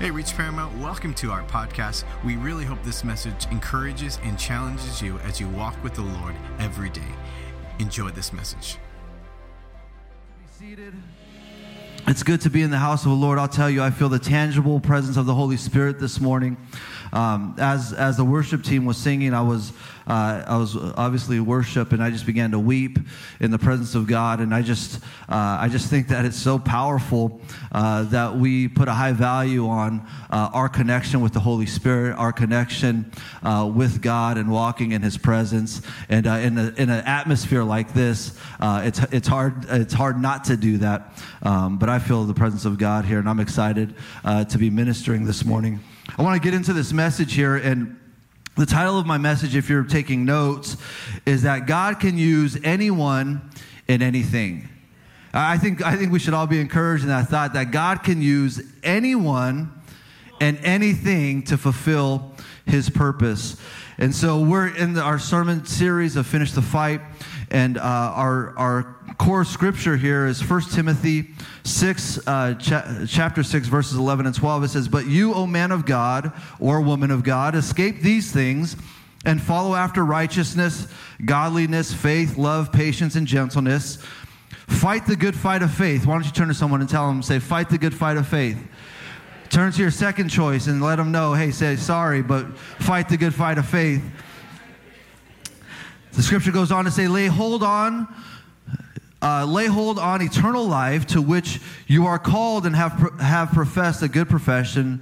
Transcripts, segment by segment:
Hey, Reach Paramount, welcome to our podcast. We really hope this message encourages and challenges you as you walk with the Lord every day. Enjoy this message. Be seated. It's good to be in the house of the Lord. I'll tell you, I feel the tangible presence of the Holy Spirit this morning. Um, as as the worship team was singing, I was uh, I was obviously worship, and I just began to weep in the presence of God. And I just uh, I just think that it's so powerful uh, that we put a high value on uh, our connection with the Holy Spirit, our connection uh, with God, and walking in His presence. And uh, in a, in an atmosphere like this, it's it's hard it's hard not to do that. Um, but I feel the presence of God here, and I'm excited to be ministering this morning. I want to get into this message here, and the title of my message, if you're taking notes, is that God can use anyone in anything. I think, I think we should all be encouraged in that thought that God can use anyone and anything to fulfill his purpose. And so we're in our sermon series of Finish the Fight. And uh, our, our core scripture here is 1 Timothy 6, uh, cha- chapter 6, verses 11 and 12. It says, But you, O man of God or woman of God, escape these things and follow after righteousness, godliness, faith, love, patience, and gentleness. Fight the good fight of faith. Why don't you turn to someone and tell them, say, Fight the good fight of faith. Turn to your second choice and let them know, hey, say sorry, but fight the good fight of faith. The scripture goes on to say, lay hold on, uh, lay hold on eternal life to which you are called and have, have professed a good profession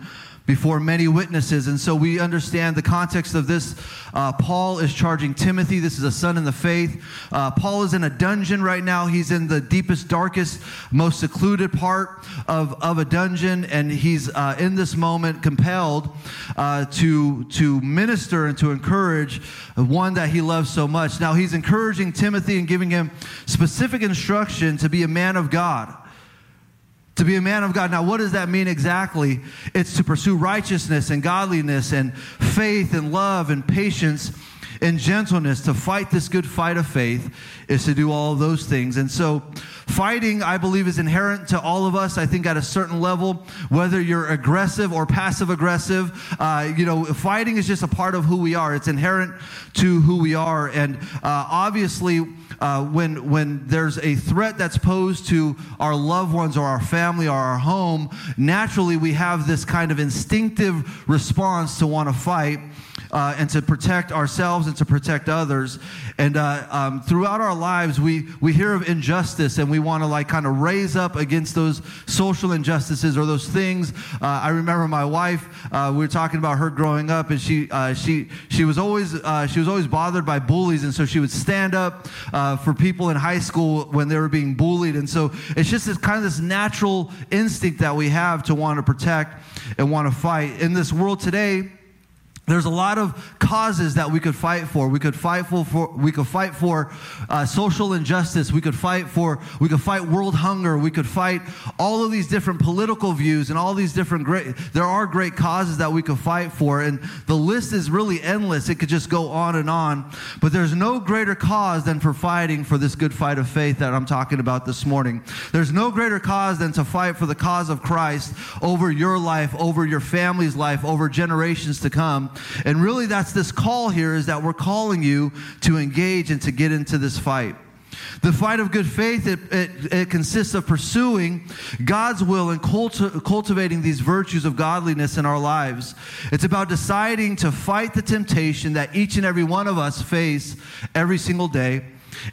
before many witnesses. And so we understand the context of this. Uh, Paul is charging Timothy. This is a son in the faith. Uh, Paul is in a dungeon right now. He's in the deepest, darkest, most secluded part of, of a dungeon. And he's uh, in this moment compelled uh, to, to minister and to encourage one that he loves so much. Now, he's encouraging Timothy and giving him specific instruction to be a man of God to be a man of God. Now, what does that mean exactly? It's to pursue righteousness and godliness and faith and love and patience and gentleness. To fight this good fight of faith is to do all those things. And so, fighting, I believe, is inherent to all of us. I think at a certain level, whether you're aggressive or passive aggressive, uh, you know, fighting is just a part of who we are. It's inherent to who we are. And uh, obviously, uh, when, when there's a threat that's posed to our loved ones or our family or our home, naturally we have this kind of instinctive response to want to fight. Uh, and to protect ourselves and to protect others. And uh, um, throughout our lives, we, we hear of injustice and we want to like kind of raise up against those social injustices or those things. Uh, I remember my wife, uh, we were talking about her growing up and she, uh, she, she, was always, uh, she was always bothered by bullies. And so she would stand up for people in high school when they were being bullied. And so it's just this kind of this natural instinct that we have to want to protect and want to fight. In this world today, there's a lot of causes that we could fight for. We could fight for, for we could fight for uh, social injustice. We could fight for we could fight world hunger. We could fight all of these different political views and all these different great. There are great causes that we could fight for, and the list is really endless. It could just go on and on. But there's no greater cause than for fighting for this good fight of faith that I'm talking about this morning. There's no greater cause than to fight for the cause of Christ over your life, over your family's life, over generations to come. And really, that's this call here is that we're calling you to engage and to get into this fight. The fight of good faith, it, it, it, consists of pursuing God's will and culti- cultivating these virtues of godliness in our lives. It's about deciding to fight the temptation that each and every one of us face every single day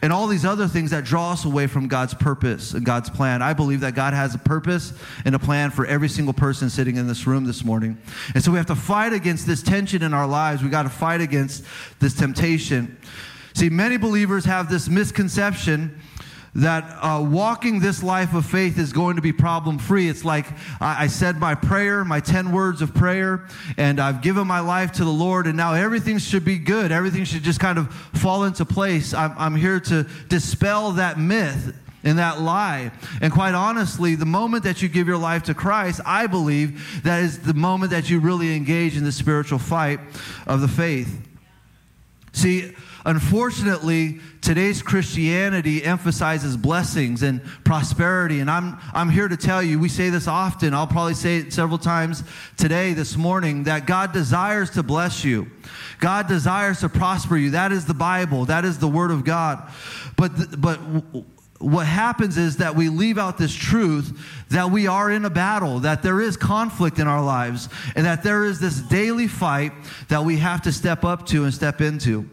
and all these other things that draw us away from God's purpose and God's plan. I believe that God has a purpose and a plan for every single person sitting in this room this morning. And so we have to fight against this tension in our lives. We got to fight against this temptation. See, many believers have this misconception that uh, walking this life of faith is going to be problem free. It's like I, I, said my prayer, my 10 words of prayer, and I've given my life to the Lord, and now everything should be good. Everything should just kind of fall into place. I'm, I'm here to dispel that myth and that lie. And quite honestly, the moment that you give your life to Christ, I believe that is the moment that you really engage in the spiritual fight of the faith. See, unfortunately, today's Christianity emphasizes blessings and prosperity. And I'm, I'm here to tell you, we say this often. I'll probably say it several times today, this morning, that God desires to bless you. God desires to prosper you. That is the Bible, that is the Word of God. But, but what happens is that we leave out this truth that we are in a battle, that there is conflict in our lives, and that there is this daily fight that we have to step up to and step into.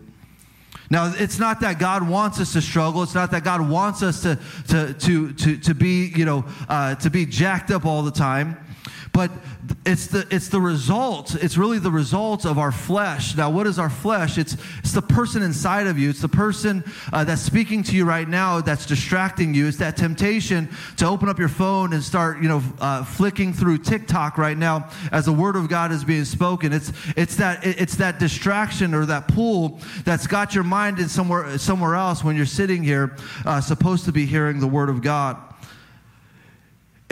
Now, it's not that God wants us to struggle. It's not that God wants us to, to, to, to, to be, you know, uh, to be jacked up all the time. But it's the, it's the result. It's really the result of our flesh. Now, what is our flesh? It's, it's the person inside of you. It's the person uh, that's speaking to you right now that's distracting you. It's that temptation to open up your phone and start, you know, uh, flicking through TikTok right now as the word of God is being spoken. It's, it's, that, it's that distraction or that pull that's got your mind in somewhere, somewhere else when you're sitting here uh, supposed to be hearing the word of God.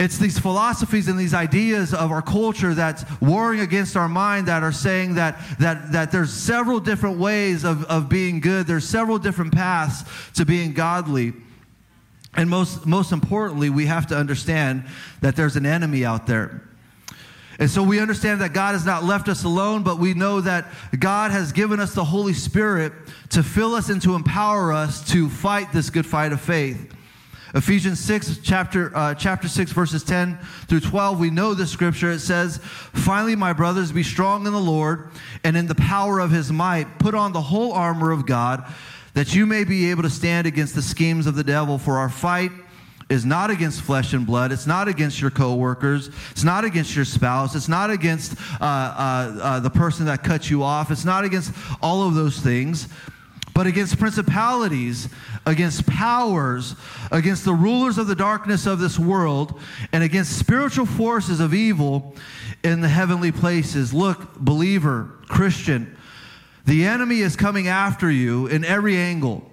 It's these philosophies and these ideas of our culture that's warring against our mind that are saying that, that, that there's several different ways of, of being good. There's several different paths to being godly. And most, most importantly, we have to understand that there's an enemy out there. And so we understand that God has not left us alone, but we know that God has given us the Holy Spirit to fill us and to empower us to fight this good fight of faith. Ephesians 6, chapter, uh, chapter 6, verses 10 through 12, we know this scripture. It says, Finally, my brothers, be strong in the Lord and in the power of his might. Put on the whole armor of God, that you may be able to stand against the schemes of the devil. For our fight is not against flesh and blood. It's not against your coworkers. It's not against your spouse. It's not against uh, uh, uh the person that cut you off. It's not against all of those things but against principalities, against powers, against the rulers of the darkness of this world, and against spiritual forces of evil in the heavenly places. Look, believer, Christian, the enemy is coming after you in every angle.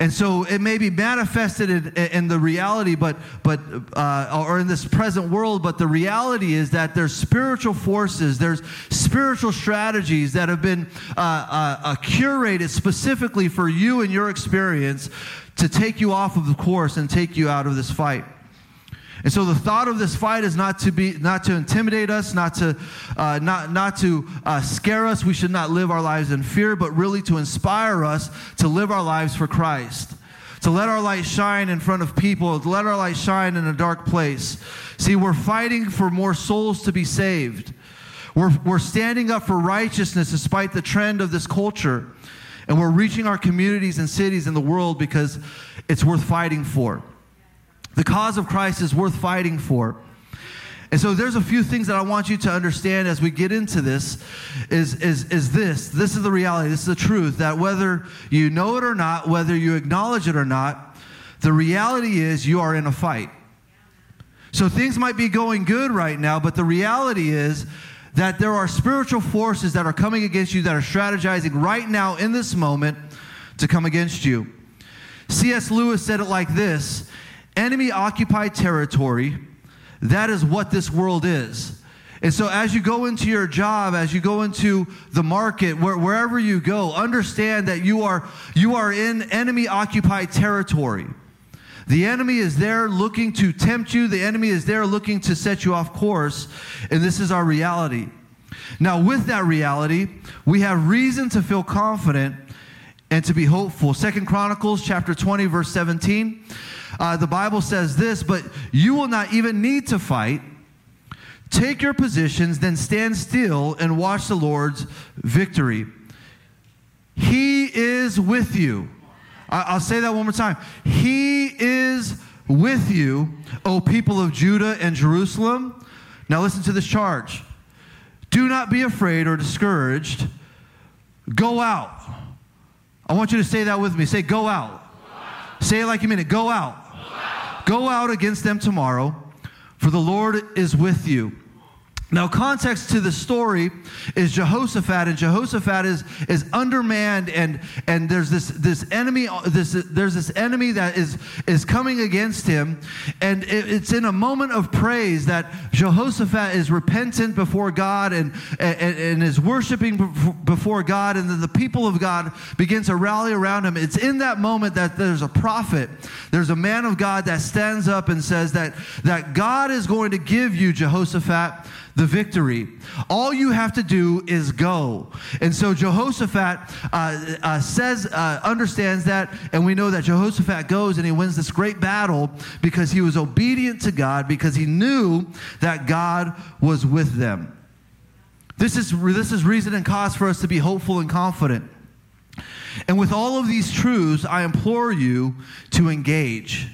And so it may be manifested in, in the reality, but, but uh, or in this present world, but the reality is that there's spiritual forces, there's spiritual strategies that have been uh, uh, uh, curated specifically for you and your experience to take you off of the course and take you out of this fight. And so the thought of this fight is not to be, not to intimidate us, not to, uh, not, not to uh, scare us. We should not live our lives in fear, but really to inspire us to live our lives for Christ. To let our light shine in front of people, to let our light shine in a dark place. See, we're fighting for more souls to be saved. We're, we're standing up for righteousness despite the trend of this culture. And we're reaching our communities and cities in the world because it's worth fighting for. The cause of Christ is worth fighting for. And so there's a few things that I want you to understand as we get into this is, is, is this. This is the reality. This is the truth that whether you know it or not, whether you acknowledge it or not, the reality is you are in a fight. So things might be going good right now, but the reality is that there are spiritual forces that are coming against you that are strategizing right now in this moment to come against you. C.S. Lewis said it like this enemy occupied territory, that is what this world is. And so, as you go into your job, as you go into the market, where, wherever you go, understand that you are, you are in enemy occupied territory. The enemy is there looking to tempt you, the enemy is there looking to set you off course, and this is our reality. Now, with that reality, we have reason to feel confident and to be hopeful. Second Chronicles chapter 20, verse 17 uh, the Bible says this, but you will not even need to fight. Take your positions, then stand still and watch the Lord's victory. He is with you. I'll say that one more time. He is with you, O people of Judah and Jerusalem. Now listen to this charge. Do not be afraid or discouraged. Go out. I want you to say that with me. Say, go out. Go out. Say it like you mean it. Go out. Go out against them tomorrow, for the Lord is with you. Now, context to the story is Jehoshaphat, and Jehoshaphat is, is undermanned, and, and there's this, this enemy, this, there's this enemy that is, is coming against him. And it, it's in a moment of praise that Jehoshaphat is repentant before God and, and, and is worshiping before God, and then the people of God begin to rally around him. It's in that moment that there's a prophet, there's a man of God that stands up and says that, that God is going to give you, Jehoshaphat, the victory. All you have to do is go. And so Jehoshaphat uh, uh, says, uh, understands that, and we know that Jehoshaphat goes and he wins this great battle because he was obedient to God, because he knew that God was with them. This is, this is reason and cause for us to be hopeful and confident. And with all of these truths, I implore you to engage.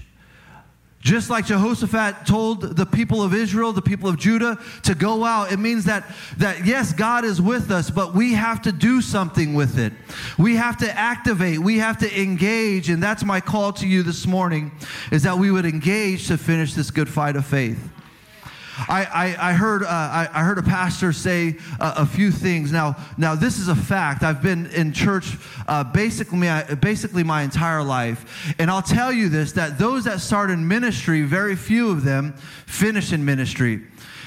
Just like Jehoshaphat told the people of Israel, the people of Judah, to go out, it means that, that yes, God is with us, but we have to do something with it. We have to activate, we have to engage, and that's my call to you this morning, is that we would engage to finish this good fight of faith. I, I, I heard, uh, I, I, heard a pastor say uh, a few things. Now, now, this is a fact. I've been in church uh, basically, basically my entire life. And I'll tell you this that those that start in ministry, very few of them finish in ministry.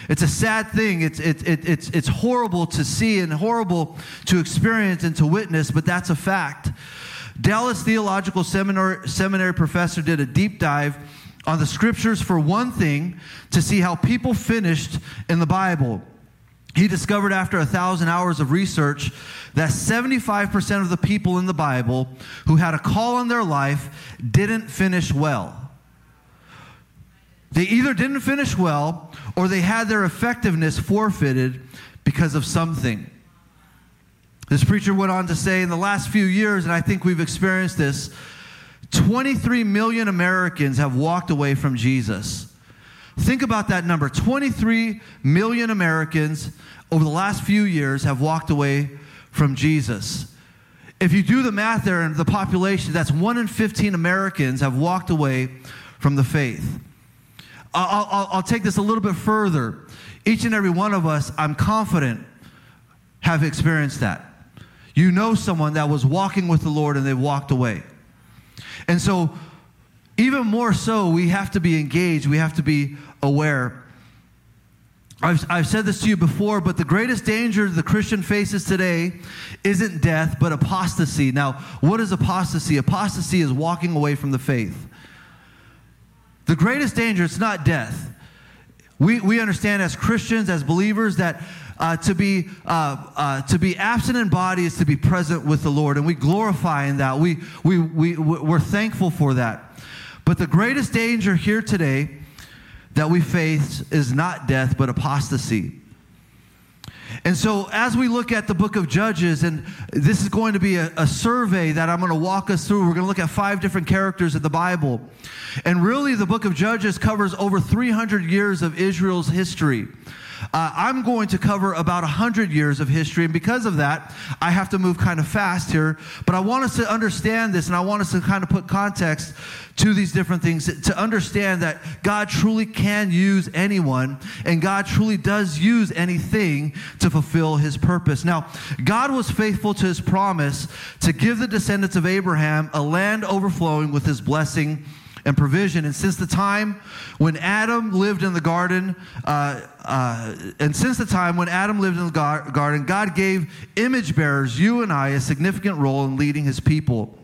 It's a sad thing. It's, it, it, it's, it's horrible to see and horrible to experience and to witness, but that's a fact. Dallas Theological Seminary, Seminary professor did a deep dive on the scriptures for one thing to see how people finished in the Bible. He discovered after a thousand hours of research that 75% of the people in the Bible who had a call on their life didn't finish well. They either didn't finish well or they had their effectiveness forfeited because of something. This preacher went on to say in the last few years, and I think we've experienced this, 23 million Americans have walked away from Jesus. Think about that number 23 million Americans over the last few years have walked away from Jesus. If you do the math there and the population, that's 1 in 15 Americans have walked away from the faith. I'll, I'll, I'll take this a little bit further. Each and every one of us, I'm confident, have experienced that. You know someone that was walking with the Lord and they walked away. And so, even more so, we have to be engaged, we have to be aware. I've, I've said this to you before, but the greatest danger the Christian faces today isn't death, but apostasy. Now, what is apostasy? Apostasy is walking away from the faith. The greatest danger, it's not death. We, we understand as Christians, as believers, that uh, to, be, uh, uh, to be absent in body is to be present with the Lord, and we glorify in that. We, we, we, we're thankful for that. But the greatest danger here today that we face is not death, but apostasy. And so, as we look at the book of Judges, and this is going to be a, a survey that I'm going to walk us through, we're going to look at five different characters in the Bible. And really, the book of Judges covers over 300 years of Israel's history. Uh, I'm going to cover about 100 years of history, and because of that, I have to move kind of fast here. But I want us to understand this, and I want us to kind of put context to these different things to understand that God truly can use anyone, and God truly does use anything to fulfill his purpose. Now, God was faithful to his promise to give the descendants of Abraham a land overflowing with his blessing and provision. And since the time when Adam lived in the garden, uh, uh, and since the time when Adam lived in the gar- garden, God gave image bearers, you and I, a significant role in leading his people.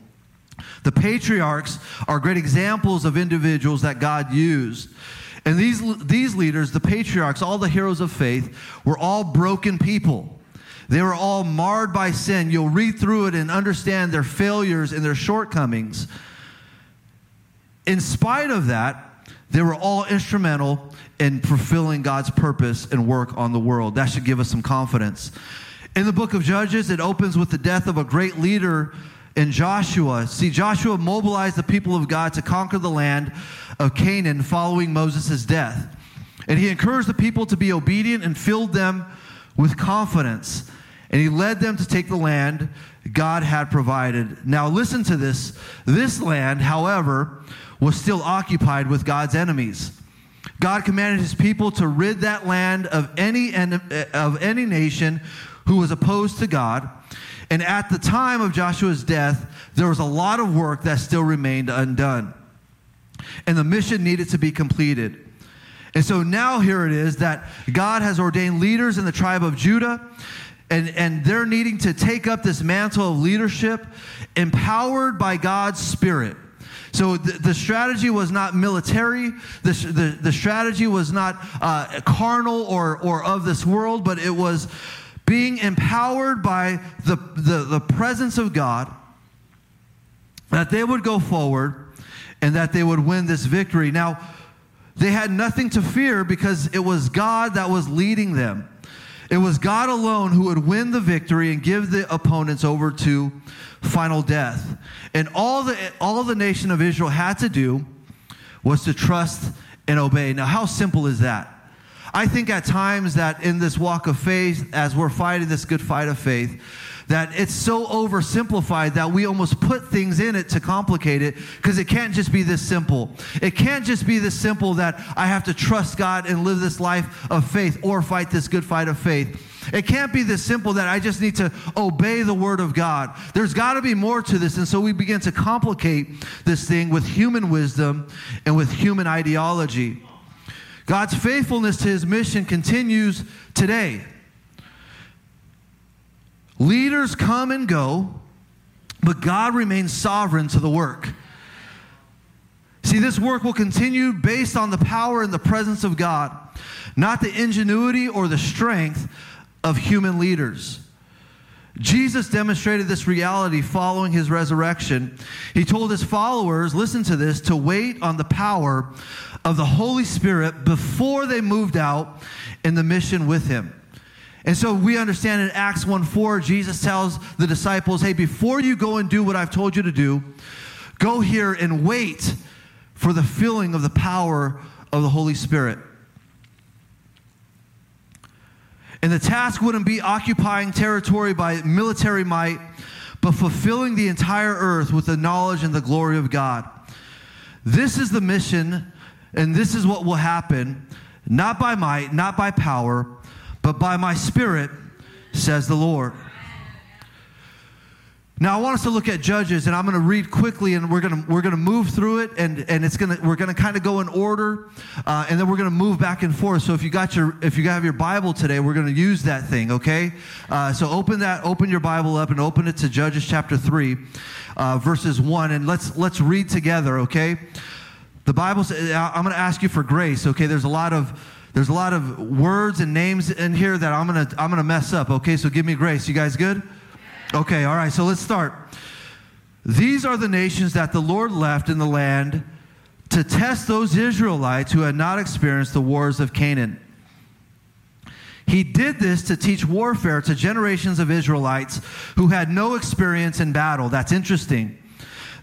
The patriarchs are great examples of individuals that God used. And these, these leaders, the patriarchs, all the heroes of faith, were all broken people. They were all marred by sin. You'll read through it and understand their failures and their shortcomings in spite of that, they were all instrumental in fulfilling God's purpose and work on the world. That should give us some confidence. In the book of Judges, it opens with the death of a great leader in Joshua. See, Joshua mobilized the people of God to conquer the land of Canaan following Moses' death. And he encouraged the people to be obedient and filled them with confidence. And he led them to take the land God had provided. Now, listen to this. This land, however, was still occupied with God's enemies. God commanded his people to rid that land of any, of any nation who was opposed to God. And at the time of Joshua's death, there was a lot of work that still remained undone. And the mission needed to be completed. And so now here it is that God has ordained leaders in the tribe of Judah, and, and they're needing to take up this mantle of leadership empowered by God's Spirit. So the, the, strategy was not military. The, the, the strategy was not uh, carnal or, or of this world, but it was being empowered by the, the, the presence of God, that they would go forward and that they would win this victory. Now, they had nothing to fear because it was God that was leading them. It was God alone who would win the victory and give the opponents over to final death. And all the, all the nation of Israel had to do was to trust and obey. Now, how simple is that? I think at times that in this walk of faith, as we're fighting this good fight of faith, that it's so oversimplified that we almost put things in it to complicate it because it can't just be this simple. It can't just be this simple that I have to trust God and live this life of faith or fight this good fight of faith. It can't be this simple that I just need to obey the word of God. There's got to be more to this. And so we begin to complicate this thing with human wisdom and with human ideology. God's faithfulness to his mission continues today. Leaders come and go, but God remains sovereign to the work. See, this work will continue based on the power and the presence of God, not the ingenuity or the strength of human leaders. Jesus demonstrated this reality following his resurrection. He told his followers, listen to this, to wait on the power of the Holy Spirit before they moved out in the mission with him. And so we understand in Acts 1 4, Jesus tells the disciples, hey, before you go and do what I've told you to do, go here and wait for the filling of the power of the Holy Spirit. And the task wouldn't be occupying territory by military might, but fulfilling the entire earth with the knowledge and the glory of God. This is the mission, and this is what will happen, not by might, not by power, but by my spirit, says the Lord. Now I want us to look at Judges, and I'm going to read quickly, and we're going to we're going to move through it, and and it's going to we're going to kind of go in order, uh, and then we're going to move back and forth. So if you got your if you have your Bible today, we're going to use that thing, okay? Uh, so open that open your Bible up and open it to Judges chapter three, uh, verses one, and let's let's read together, okay? The Bible says I'm going to ask you for grace, okay? There's a lot of there's a lot of words and names in here that I'm gonna I'm gonna mess up. Okay, so give me grace. You guys good? Okay, all right. So let's start. These are the nations that the Lord left in the land to test those Israelites who had not experienced the wars of Canaan. He did this to teach warfare to generations of Israelites who had no experience in battle. That's interesting.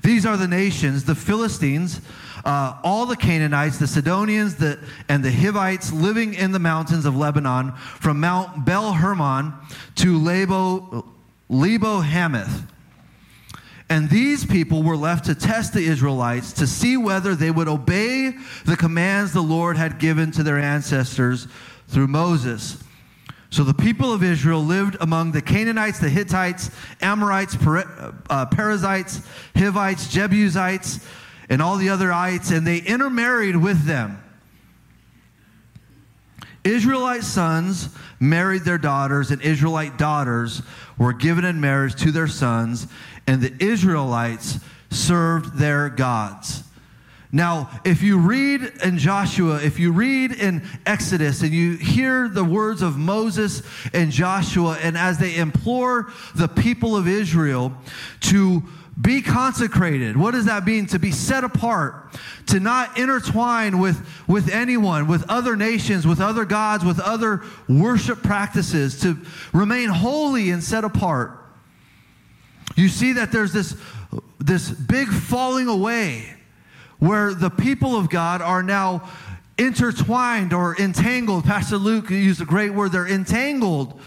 These are the nations, the Philistines, uh, all the Canaanites, the Sidonians, the, and the Hivites living in the mountains of Lebanon, from Mount Bel Hermon to Lebo, Lebo Hamath. And these people were left to test the Israelites to see whether they would obey the commands the Lord had given to their ancestors through Moses. So the people of Israel lived among the Canaanites, the Hittites, Amorites, uh, Perizzites, Hivites, Jebusites, and all the other ites, and they intermarried with them. Israelite sons married their daughters, and Israelite daughters were given in marriage to their sons, and the Israelites served their gods. Now, if you read in Joshua, if you read in Exodus, and you hear the words of Moses and Joshua, and as they implore the people of Israel to be consecrated. What does that mean? To be set apart, to not intertwine with, with anyone, with other nations, with other gods, with other worship practices, to remain holy and set apart. You see that there's this, this big falling away where the people of God are now intertwined or entangled. Pastor Luke used a great word. They're entangled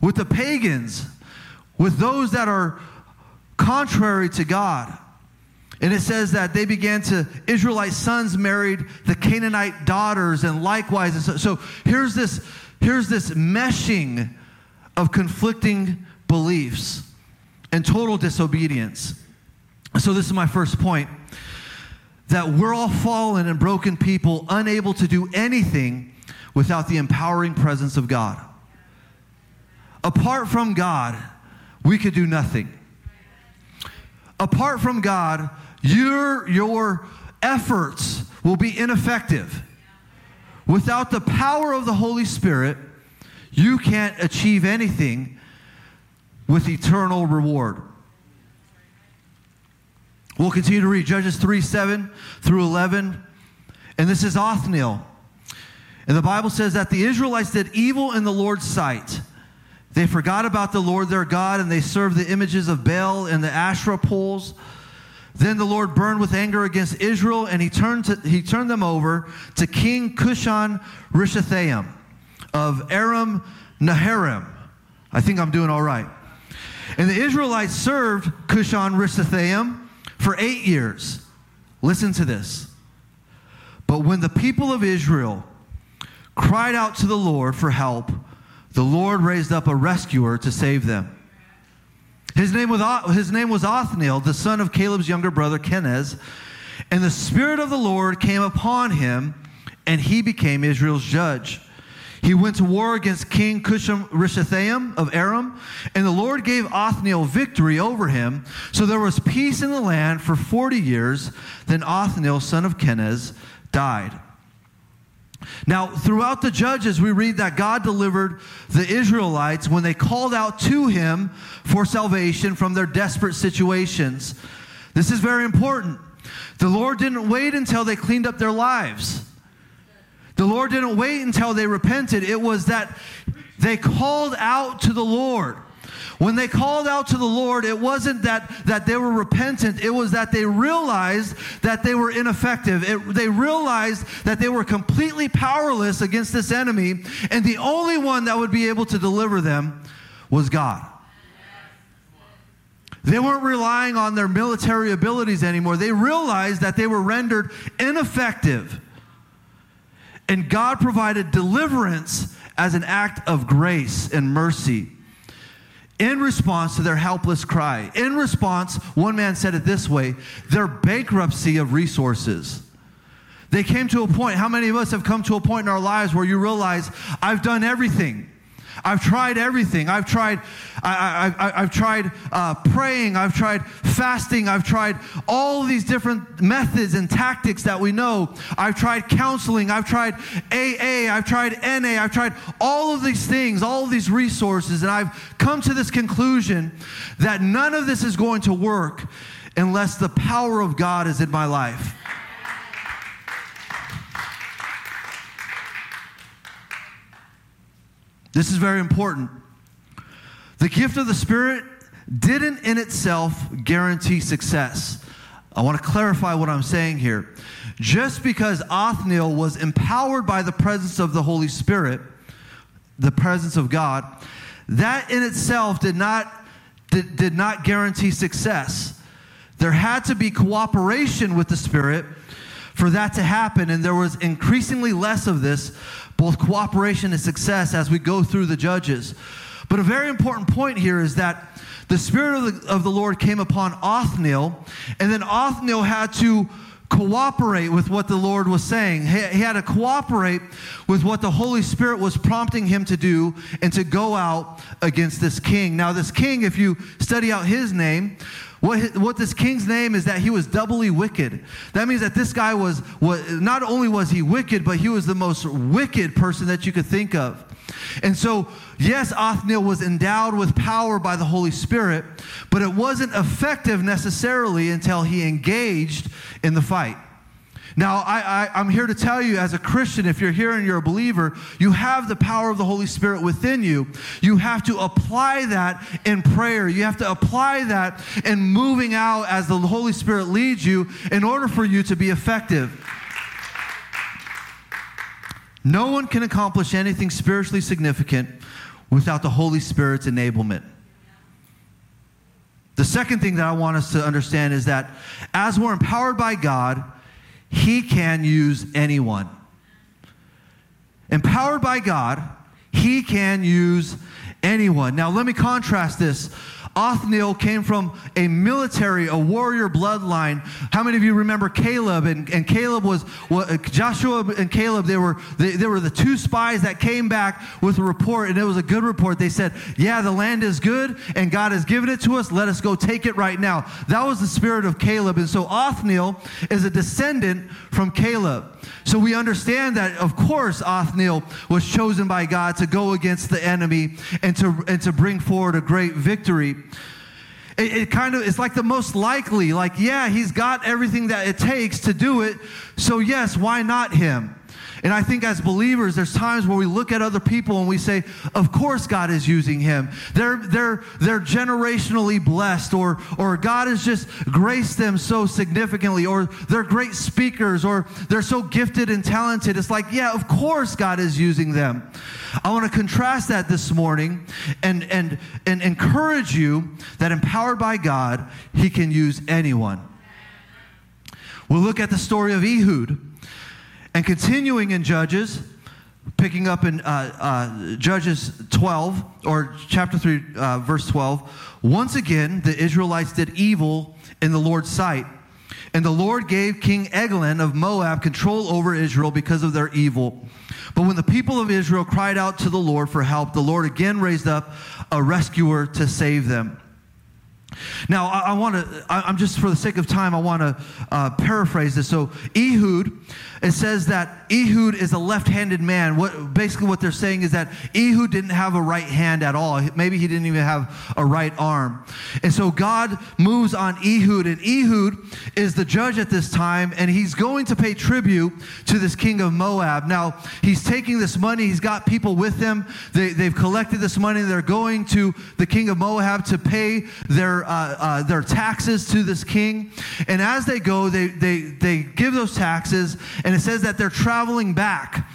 with the pagans, with those that are contrary to God. And it says that they began to, Israelite sons married the Canaanite daughters, and likewise. And so, so here's this, here's this meshing of conflicting beliefs and total disobedience. So, this is my first point that we're all fallen and broken people, unable to do anything without the empowering presence of God. Apart from God, we could do nothing. Apart from God, your, your efforts will be ineffective. Without the power of the Holy Spirit, you can't achieve anything with eternal reward. We'll continue to read Judges 3 7 through 11. And this is Othniel. And the Bible says that the Israelites did evil in the Lord's sight. They forgot about the Lord their God and they served the images of Baal and the Asherah poles. Then the Lord burned with anger against Israel, and he turned, to, he turned them over to King Cushan Rishathaim of Aram Naharaim. I think I'm doing all right. And the Israelites served Cushan Rishathaim for eight years. Listen to this. But when the people of Israel cried out to the Lord for help, the Lord raised up a rescuer to save them. His name was, his name was Othniel, the son of Caleb's younger brother Kenaz. And the Spirit of the Lord came upon him, and he became Israel's judge. He went to war against King Cushan Rishathaim of Aram, and the Lord gave Othniel victory over him. So there was peace in the land for 40 years. Then Othniel, son of Kenaz, died. Now, throughout the Judges, we read that God delivered the Israelites when they called out to Him for salvation from their desperate situations. This is very important. The Lord didn't wait until they cleaned up their lives. The Lord didn't wait until they repented. It was that they called out to the Lord. When they called out to the Lord, it wasn't that, that they were repentant, it was that they realized that they were ineffective. It, they realized that they were completely powerless against this enemy, and the only one that would be able to deliver them was God. They weren't relying on their military abilities anymore. They realized that they were rendered ineffective. And God provided deliverance as an act of grace and mercy in response to their helpless cry. In response, one man said it this way their bankruptcy of resources. They came to a point, how many of us have come to a point in our lives where you realize, I've done everything. I've tried everything. I've tried, I, have tried uh, praying. I've tried fasting. I've tried all these different methods and tactics that we know. I've tried counseling. I've tried AA. I've tried NA. I've tried all of these things, all of these resources, and I've come to this conclusion that none of this is going to work unless the power of God is in my life. This is very important. The gift of the Spirit didn't in itself guarantee success. I want to clarify what I'm saying here. Just because Othniel was empowered by the presence of the Holy Spirit, the presence of God, that in itself did not, did, did not guarantee success. There had to be cooperation with the Spirit for that to happen, and there was increasingly less of this both cooperation and success as we go through the judges. But a very important point here is that the Spirit of the, of the Lord came upon Othniel, and then Othniel had to cooperate with what the Lord was saying. He, he, had to cooperate with what the Holy Spirit was prompting him to do and to go out against this king. Now, this king, if you study out his name, what, what this king's name is that he was doubly wicked. That means that this guy was, was, not only was he wicked, but he was the most wicked person that you could think of. And so, yes, Othniel was endowed with power by the Holy Spirit, but it wasn't effective necessarily until he engaged in the fight. Now, I, I, am here to tell you as a Christian, if you're here and you're a believer, you have the power of the Holy Spirit within you. You have to apply that in prayer. You have to apply that in moving out as the Holy Spirit leads you in order for you to be effective. No one can accomplish anything spiritually significant without the Holy Spirit's enablement. The second thing that I want us to understand is that as we're empowered by God, He can use anyone. Empowered by God, He can use anyone. Now, let me contrast this Othniel came from a military, a warrior bloodline. How many of you remember Caleb? And, and Caleb was, well, Joshua and Caleb, they were, they, they were the two spies that came back with a report, and it was a good report. They said, Yeah, the land is good, and God has given it to us. Let us go take it right now. That was the spirit of Caleb. And so Othniel is a descendant from Caleb. So we understand that, of course, Othniel was chosen by God to go against the enemy and to, and to bring forward a great victory. It, it kind of it's like the most likely, like, yeah, he's got everything that it takes to do it. So, yes, why not him? And I think as believers, there's times where we look at other people and we say, of course God is using him. They're, they're, they're generationally blessed, or, or God has just graced them so significantly, or they're great speakers, or they're so gifted and talented. It's like, yeah, of course God is using them. I want to contrast that this morning and, and, and encourage you that empowered by God, he can use anyone. We'll look at the story of Ehud. And continuing in Judges, picking up in uh, uh, Judges 12, or chapter 3, uh, verse 12, once again the Israelites did evil in the Lord's sight. And the Lord gave King Eglon of Moab control over Israel because of their evil. But when the people of Israel cried out to the Lord for help, the Lord again raised up a rescuer to save them. Now, I, I want to, I'm just for the sake of time, I want to uh, paraphrase this. So, Ehud, it says that Ehud is a left handed man. What, basically, what they're saying is that Ehud didn't have a right hand at all. Maybe he didn't even have a right arm. And so, God moves on Ehud, and Ehud is the judge at this time, and he's going to pay tribute to this king of Moab. Now, he's taking this money, he's got people with him. They, they've collected this money, they're going to the king of Moab to pay their uh, uh, their taxes to this king. And as they go, they, they, they give those taxes, and it says that they're traveling back.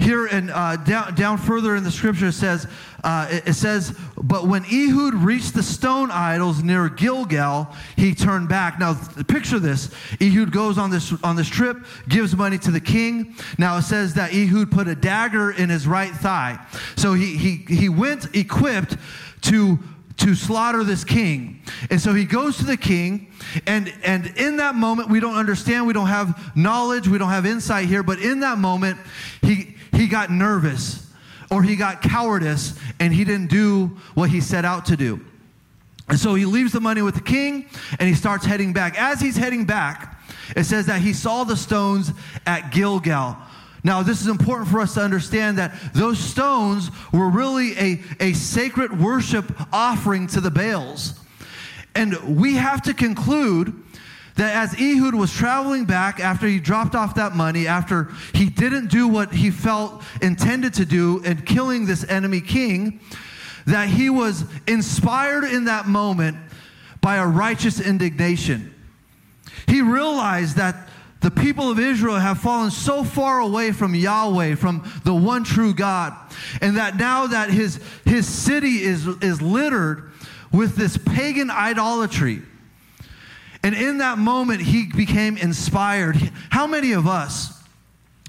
Here and uh, down, down further in the scripture, it says, uh, it, it, says, But when Ehud reached the stone idols near Gilgal, he turned back. Now, picture this. Ehud goes on this, on this trip, gives money to the king. Now, it says that Ehud put a dagger in his right thigh. So he, he, he went equipped to to slaughter this king. And so he goes to the king, and, and in that moment, we don't understand, we don't have knowledge, we don't have insight here, but in that moment, he, he got nervous or he got cowardice and he didn't do what he set out to do. And so he leaves the money with the king and he starts heading back. As he's heading back, it says that he saw the stones at Gilgal. Now, this is important for us to understand that those stones were really a, a sacred worship offering to the Baals. And we have to conclude that as Ehud was traveling back after he dropped off that money, after he didn't do what he felt intended to do in killing this enemy king, that he was inspired in that moment by a righteous indignation. He realized that the people of Israel have fallen so far away from Yahweh, from the one true God, and that now that his, his city is, is littered with this pagan idolatry. And in that moment, he became inspired. How many of us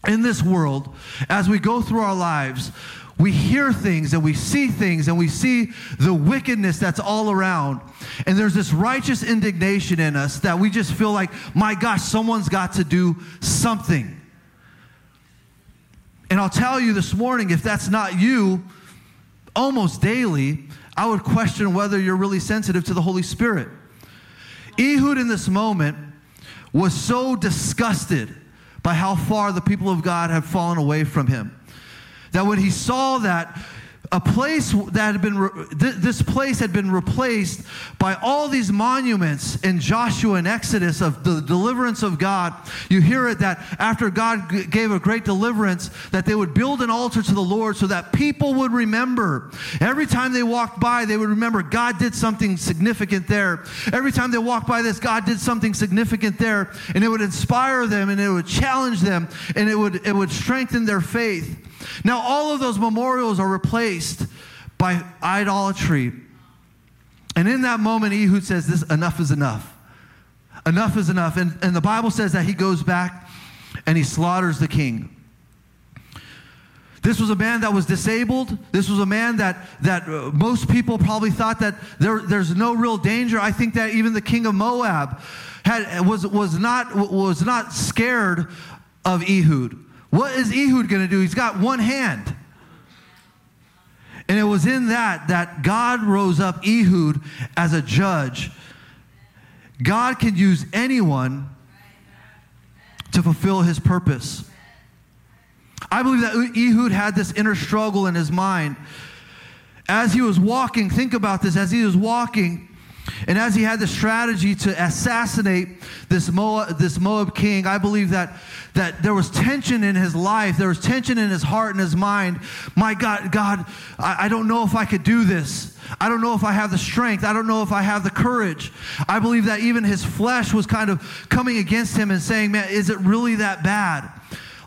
in this world, as we go through our lives, we hear things and we see things and we see the wickedness that's all around. And there's this righteous indignation in us that we just feel like, my gosh, someone's got to do something. And I'll tell you this morning, if that's not you, almost daily, I would question whether you're really sensitive to the Holy Spirit. Ehud in this moment was so disgusted by how far the people of God have fallen away from him that when he saw that a place that had been re- th- this place had been replaced by all these monuments in Joshua and Exodus of the deliverance of God. You hear it that after God g- gave a great deliverance, that they would build an altar to the Lord so that people would remember. Every time they walked by, they would remember God did something significant there. Every time they walked by this, God did something significant there, and it would inspire them and it would challenge them and it would it would strengthen their faith. Now, all of those memorials are replaced by idolatry. And in that moment, Ehud says, This enough is enough. Enough is enough. And, and the Bible says that he goes back and he slaughters the king. This was a man that was disabled. This was a man that, that uh, most people probably thought that there, there's no real danger. I think that even the king of Moab had, was, was, not, was not scared of Ehud. What is Ehud going to do? He's got one hand. And it was in that that God rose up Ehud as a judge. God can use anyone to fulfill his purpose. I believe that Ehud had this inner struggle in his mind. As he was walking, think about this, as he was walking, and as he had the strategy to assassinate this Moab, this Moab king, I believe that, that there was tension in his life. There was tension in his heart and his mind. My God, God, I, I don't know if I could do this. I don't know if I have the strength. I don't know if I have the courage. I believe that even his flesh was kind of coming against him and saying, Man, is it really that bad?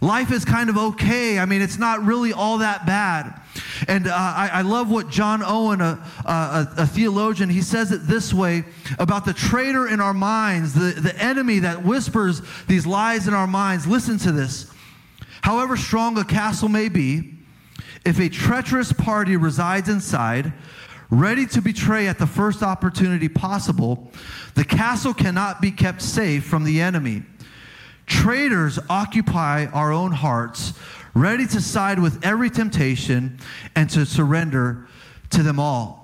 Life is kind of okay. I mean, it's not really all that bad. And uh, I, I, love what John Owen, a, a, a, theologian, he says it this way about the traitor in our minds, the, the enemy that whispers these lies in our minds. Listen to this. However strong a castle may be, if a treacherous party resides inside, ready to betray at the first opportunity possible, the castle cannot be kept safe from the enemy. Traitors occupy our own hearts, ready to side with every temptation and to surrender to them all.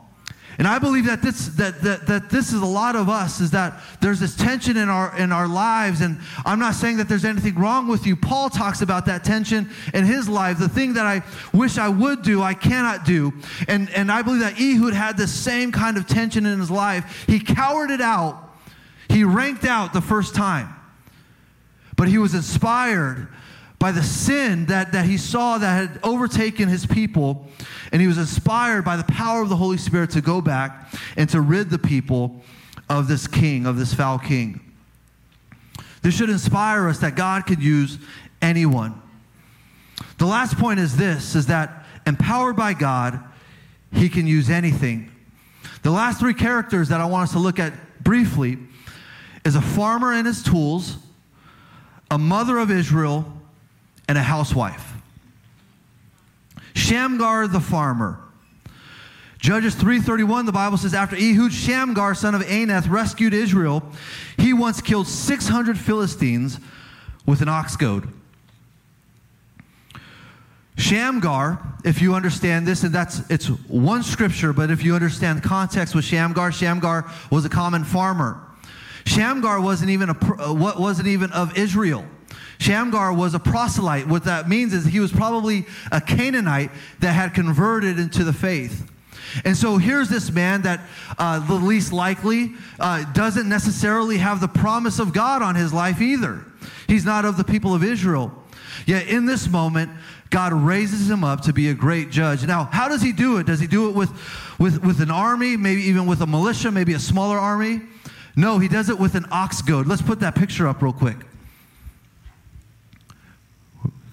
And I believe that this, that, that, that this is a lot of us, is that there's this tension in our, in our lives. And I'm not saying that there's anything wrong with you. Paul talks about that tension in his life. The thing that I wish I would do, I cannot do. And, and I believe that Ehud had the same kind of tension in his life. He cowered it out. He ranked out the first time. But he was inspired by the sin that, that he saw that had overtaken his people. And he was inspired by the power of the Holy Spirit to go back and to rid the people of this king, of this foul king. This should inspire us that God could use anyone. The last point is this is that empowered by God, he can use anything. The last three characters that I want us to look at briefly is a farmer and his tools a mother of Israel, and a housewife. Shamgar the farmer. Judges 3:31 the Bible says after Ehud Shamgar son of Anath rescued Israel he once killed 600 Philistines with an ox goad. Shamgar, if you understand this, and that's it's one scripture, but if you understand context with Shamgar, Shamgar was a common farmer. Shamgar wasn't even, a, uh, wasn't even of Israel. Shamgar was a proselyte. What that means is he was probably a Canaanite that had converted into the faith. And so here's this man that uh, the least likely uh, doesn't necessarily have the promise of God on his life either. He's not of the people of Israel. Yet in this moment, God raises him up to be a great judge. Now, how does he do it? Does he do it with, with, with an army, maybe even with a militia, maybe a smaller army? No, he does it with an ox goad. Let's put that picture up real quick.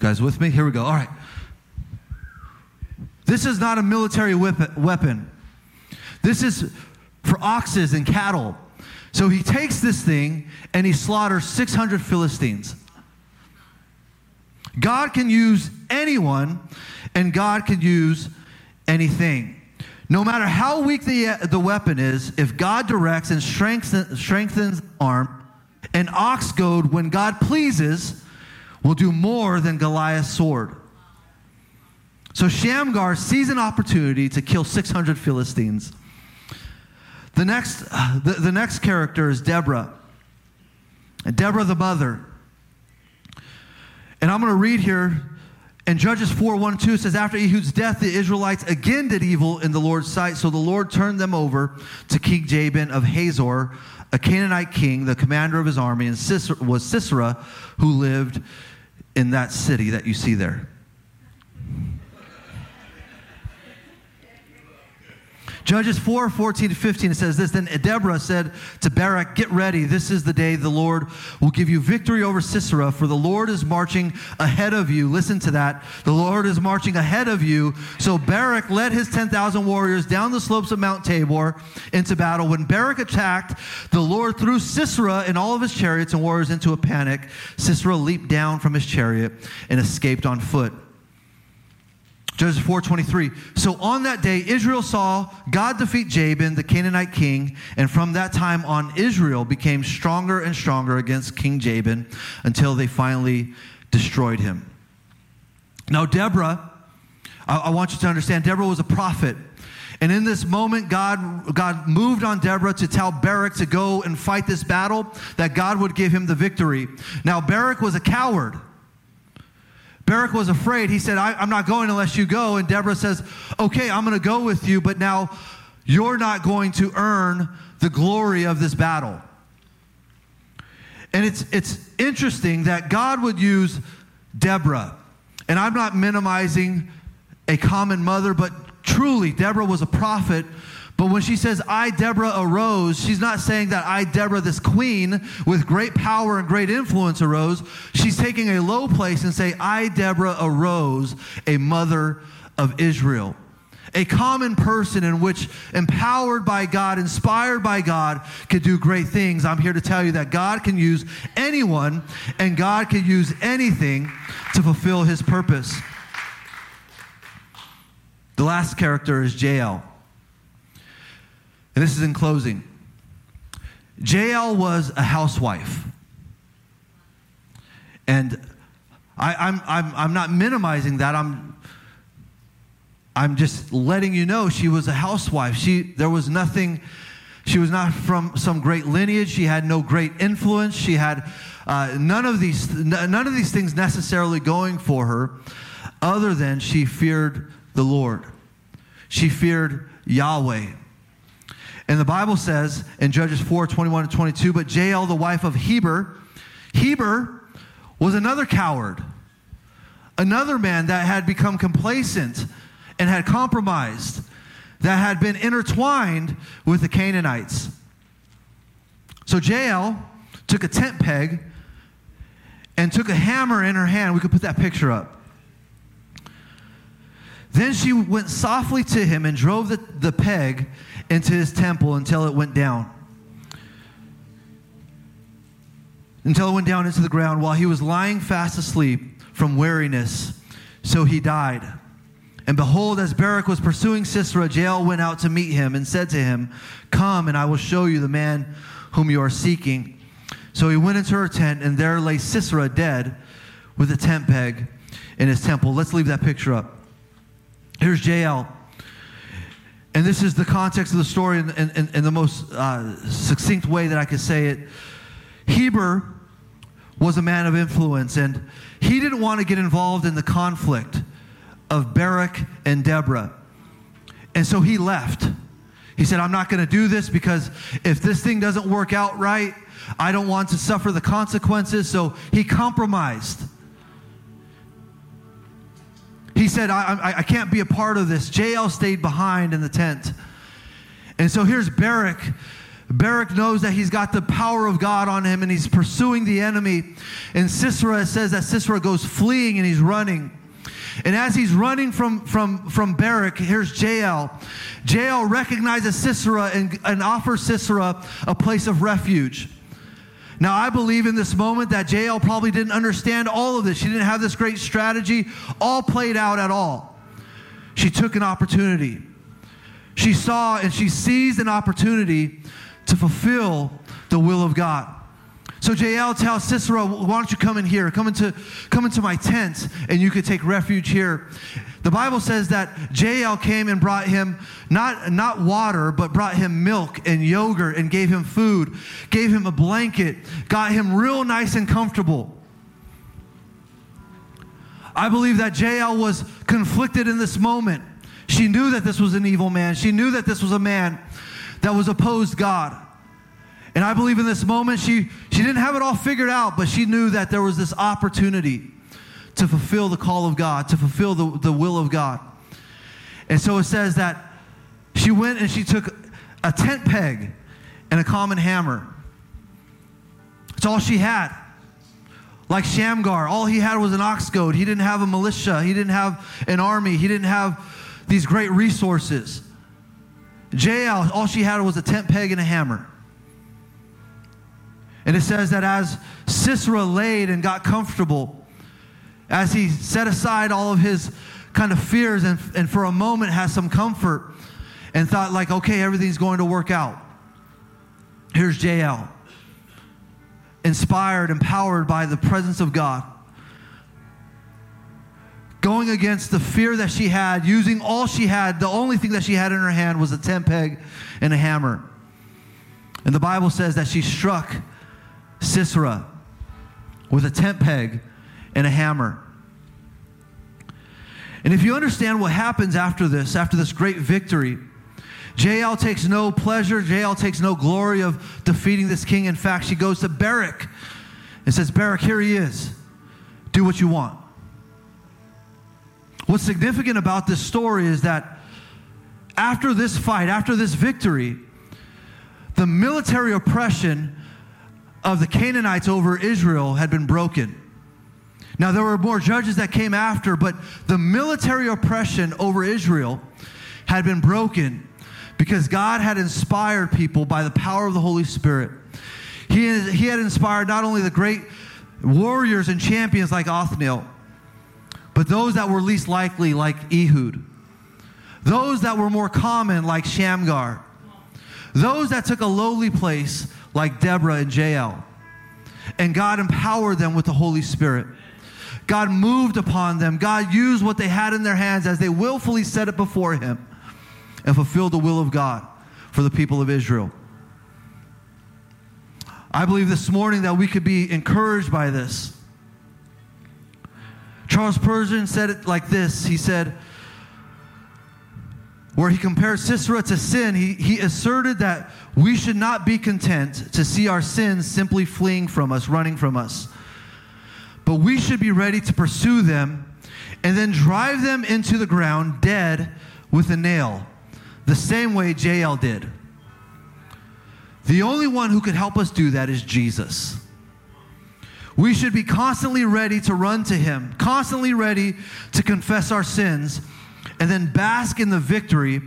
Guys with me? Here we go. All right. This is not a military weapon. This is for oxes and cattle. So he takes this thing and he slaughters 600 Philistines. God can use anyone and God can use anything. No matter how weak the, uh, the weapon is, if God directs and strengthens, strengthens the arm, an ox goad, when God pleases, will do more than Goliath's sword. So Shamgar sees an opportunity to kill 600 Philistines. The next, uh, the, the next character is Deborah. Deborah the mother. And I'm going to read here and Judges 4 1 2 says, After Ehud's death, the Israelites again did evil in the Lord's sight. So the Lord turned them over to King Jabin of Hazor, a Canaanite king, the commander of his army, and Sisera, was Sisera, who lived in that city that you see there. Judges 4 14 to 15, it says this Then Deborah said to Barak, Get ready. This is the day the Lord will give you victory over Sisera, for the Lord is marching ahead of you. Listen to that. The Lord is marching ahead of you. So Barak led his 10,000 warriors down the slopes of Mount Tabor into battle. When Barak attacked, the Lord threw Sisera and all of his chariots and warriors into a panic. Sisera leaped down from his chariot and escaped on foot. Judges 4:23. So on that day Israel saw God defeat Jabin, the Canaanite king, and from that time on Israel became stronger and stronger against King Jabin until they finally destroyed him. Now Deborah, I, I want you to understand Deborah was a prophet. And in this moment, God, God moved on Deborah to tell Barak to go and fight this battle, that God would give him the victory. Now, Barak was a coward. Barak was afraid. He said, I, am not going unless you go. And Deborah says, Okay, I'm going to go with you, but now you're not going to earn the glory of this battle. And it's, it's interesting that God would use Deborah. And I'm not minimizing a common mother, but truly, Deborah was a prophet but when she says, I, Deborah, arose, she's not saying that I, Deborah, this queen with great power and great influence, arose. She's taking a low place and say, I, Deborah, arose, a mother of Israel. A common person in which, empowered by God, inspired by God, could do great things. I'm here to tell you that God can use anyone and God can use anything to fulfill his purpose. The last character is Jael. And this is in closing. Jael was a housewife. And I, am I'm, I'm, I'm not minimizing that. I'm, I'm just letting you know she was a housewife. She, there was nothing, she was not from some great lineage. She had no great influence. She had uh, none, of these, none of these things necessarily going for her other than she feared the Lord. She feared Yahweh. And the Bible says in Judges 4 21 and 22, but Jael, the wife of Heber, Heber was another coward, another man that had become complacent and had compromised, that had been intertwined with the Canaanites. So Jael took a tent peg and took a hammer in her hand. We could put that picture up. Then she went softly to him and drove the, the peg into his temple until it went down. Until it went down into the ground while he was lying fast asleep from weariness. So he died. And behold, as Barak was pursuing Sisera, Jael went out to meet him and said to him, Come, and I will show you the man whom you are seeking. So he went into her tent, and there lay Sisera dead with a tent peg in his temple. Let's leave that picture up. Here's Jael. And this is the context of the story in, in, in the most uh, succinct way that I could say it. Heber was a man of influence, and he didn't want to get involved in the conflict of Barak and Deborah. And so he left. He said, I'm not going to do this because if this thing doesn't work out right, I don't want to suffer the consequences. So he compromised. He said, I, I, I can't be a part of this. Jael stayed behind in the tent. And so here's Barak. Barak knows that he's got the power of God on him and he's pursuing the enemy. And Sisera says that Sisera goes fleeing and he's running. And as he's running from, from, from Barak, here's Jael. Jael recognizes Sisera and, and offers Sisera a place of refuge. Now, I believe in this moment that Jael probably didn't understand all of this. She didn't have this great strategy all played out at all. She took an opportunity. She saw and she seized an opportunity to fulfill the will of God. So Jael tells Sisera, why don't you come in here? Come into, come into my tent and you could take refuge here. The Bible says that Jael came and brought him not, not water, but brought him milk and yogurt and gave him food, gave him a blanket, got him real nice and comfortable. I believe that Jael was conflicted in this moment. She knew that this was an evil man. She knew that this was a man that was opposed God. And I believe in this moment she, she didn't have it all figured out, but she knew that there was this opportunity to fulfill the call of God, to fulfill the, the will of God. And so it says that she went and she took a tent peg and a common hammer. It's all she had. Like Shamgar, all he had was an ox goad. He didn't have a militia. He didn't have an army. He didn't have these great resources. Jael, all she had was a tent peg and a hammer. And it says that as Sisera laid and got comfortable, as he set aside all of his kind of fears and, and for a moment has some comfort and thought, like, okay, everything's going to work out. Here's Jael, inspired, empowered by the presence of God. Going against the fear that she had, using all she had, the only thing that she had in her hand was a tent peg and a hammer. And the Bible says that she struck Sisera with a tent peg and a hammer. And if you understand what happens after this, after this great victory, Jael takes no pleasure, Jael takes no glory of defeating this king. In fact, she goes to Barak and says, Barak, here he is. Do what you want. What's significant about this story is that after this fight, after this victory, the military oppression of the Canaanites over Israel had been broken. Now, there were more judges that came after, but the military oppression over Israel had been broken because God had inspired people by the power of the Holy Spirit. He, he had inspired not only the great warriors and champions like Othniel, but those that were least likely, like Ehud, those that were more common, like Shamgar, those that took a lowly place, like Deborah and Jael. And God empowered them with the Holy Spirit. God moved upon them. God used what they had in their hands as they willfully set it before Him and fulfilled the will of God for the people of Israel. I believe this morning that we could be encouraged by this. Charles Spurgeon said it like this He said, where he compared Sisera to sin, he, he asserted that we should not be content to see our sins simply fleeing from us, running from us. But we should be ready to pursue them and then drive them into the ground dead with a nail, the same way Jael did. The only one who could help us do that is Jesus. We should be constantly ready to run to him, constantly ready to confess our sins and then bask in the victory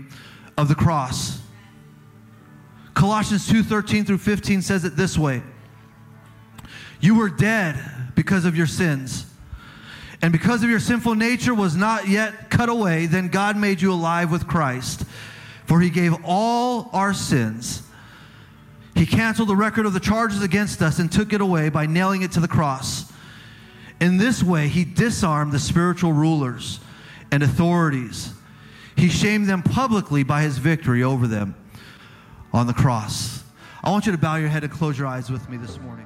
of the cross. Colossians 2:13 through 15 says it this way. You were dead because of your sins. And because of your sinful nature was not yet cut away, then God made you alive with Christ. For he gave all our sins. He canceled the record of the charges against us and took it away by nailing it to the cross. In this way, he disarmed the spiritual rulers and authorities. He shamed them publicly by his victory over them on the cross. I want you to bow your head and close your eyes with me this morning.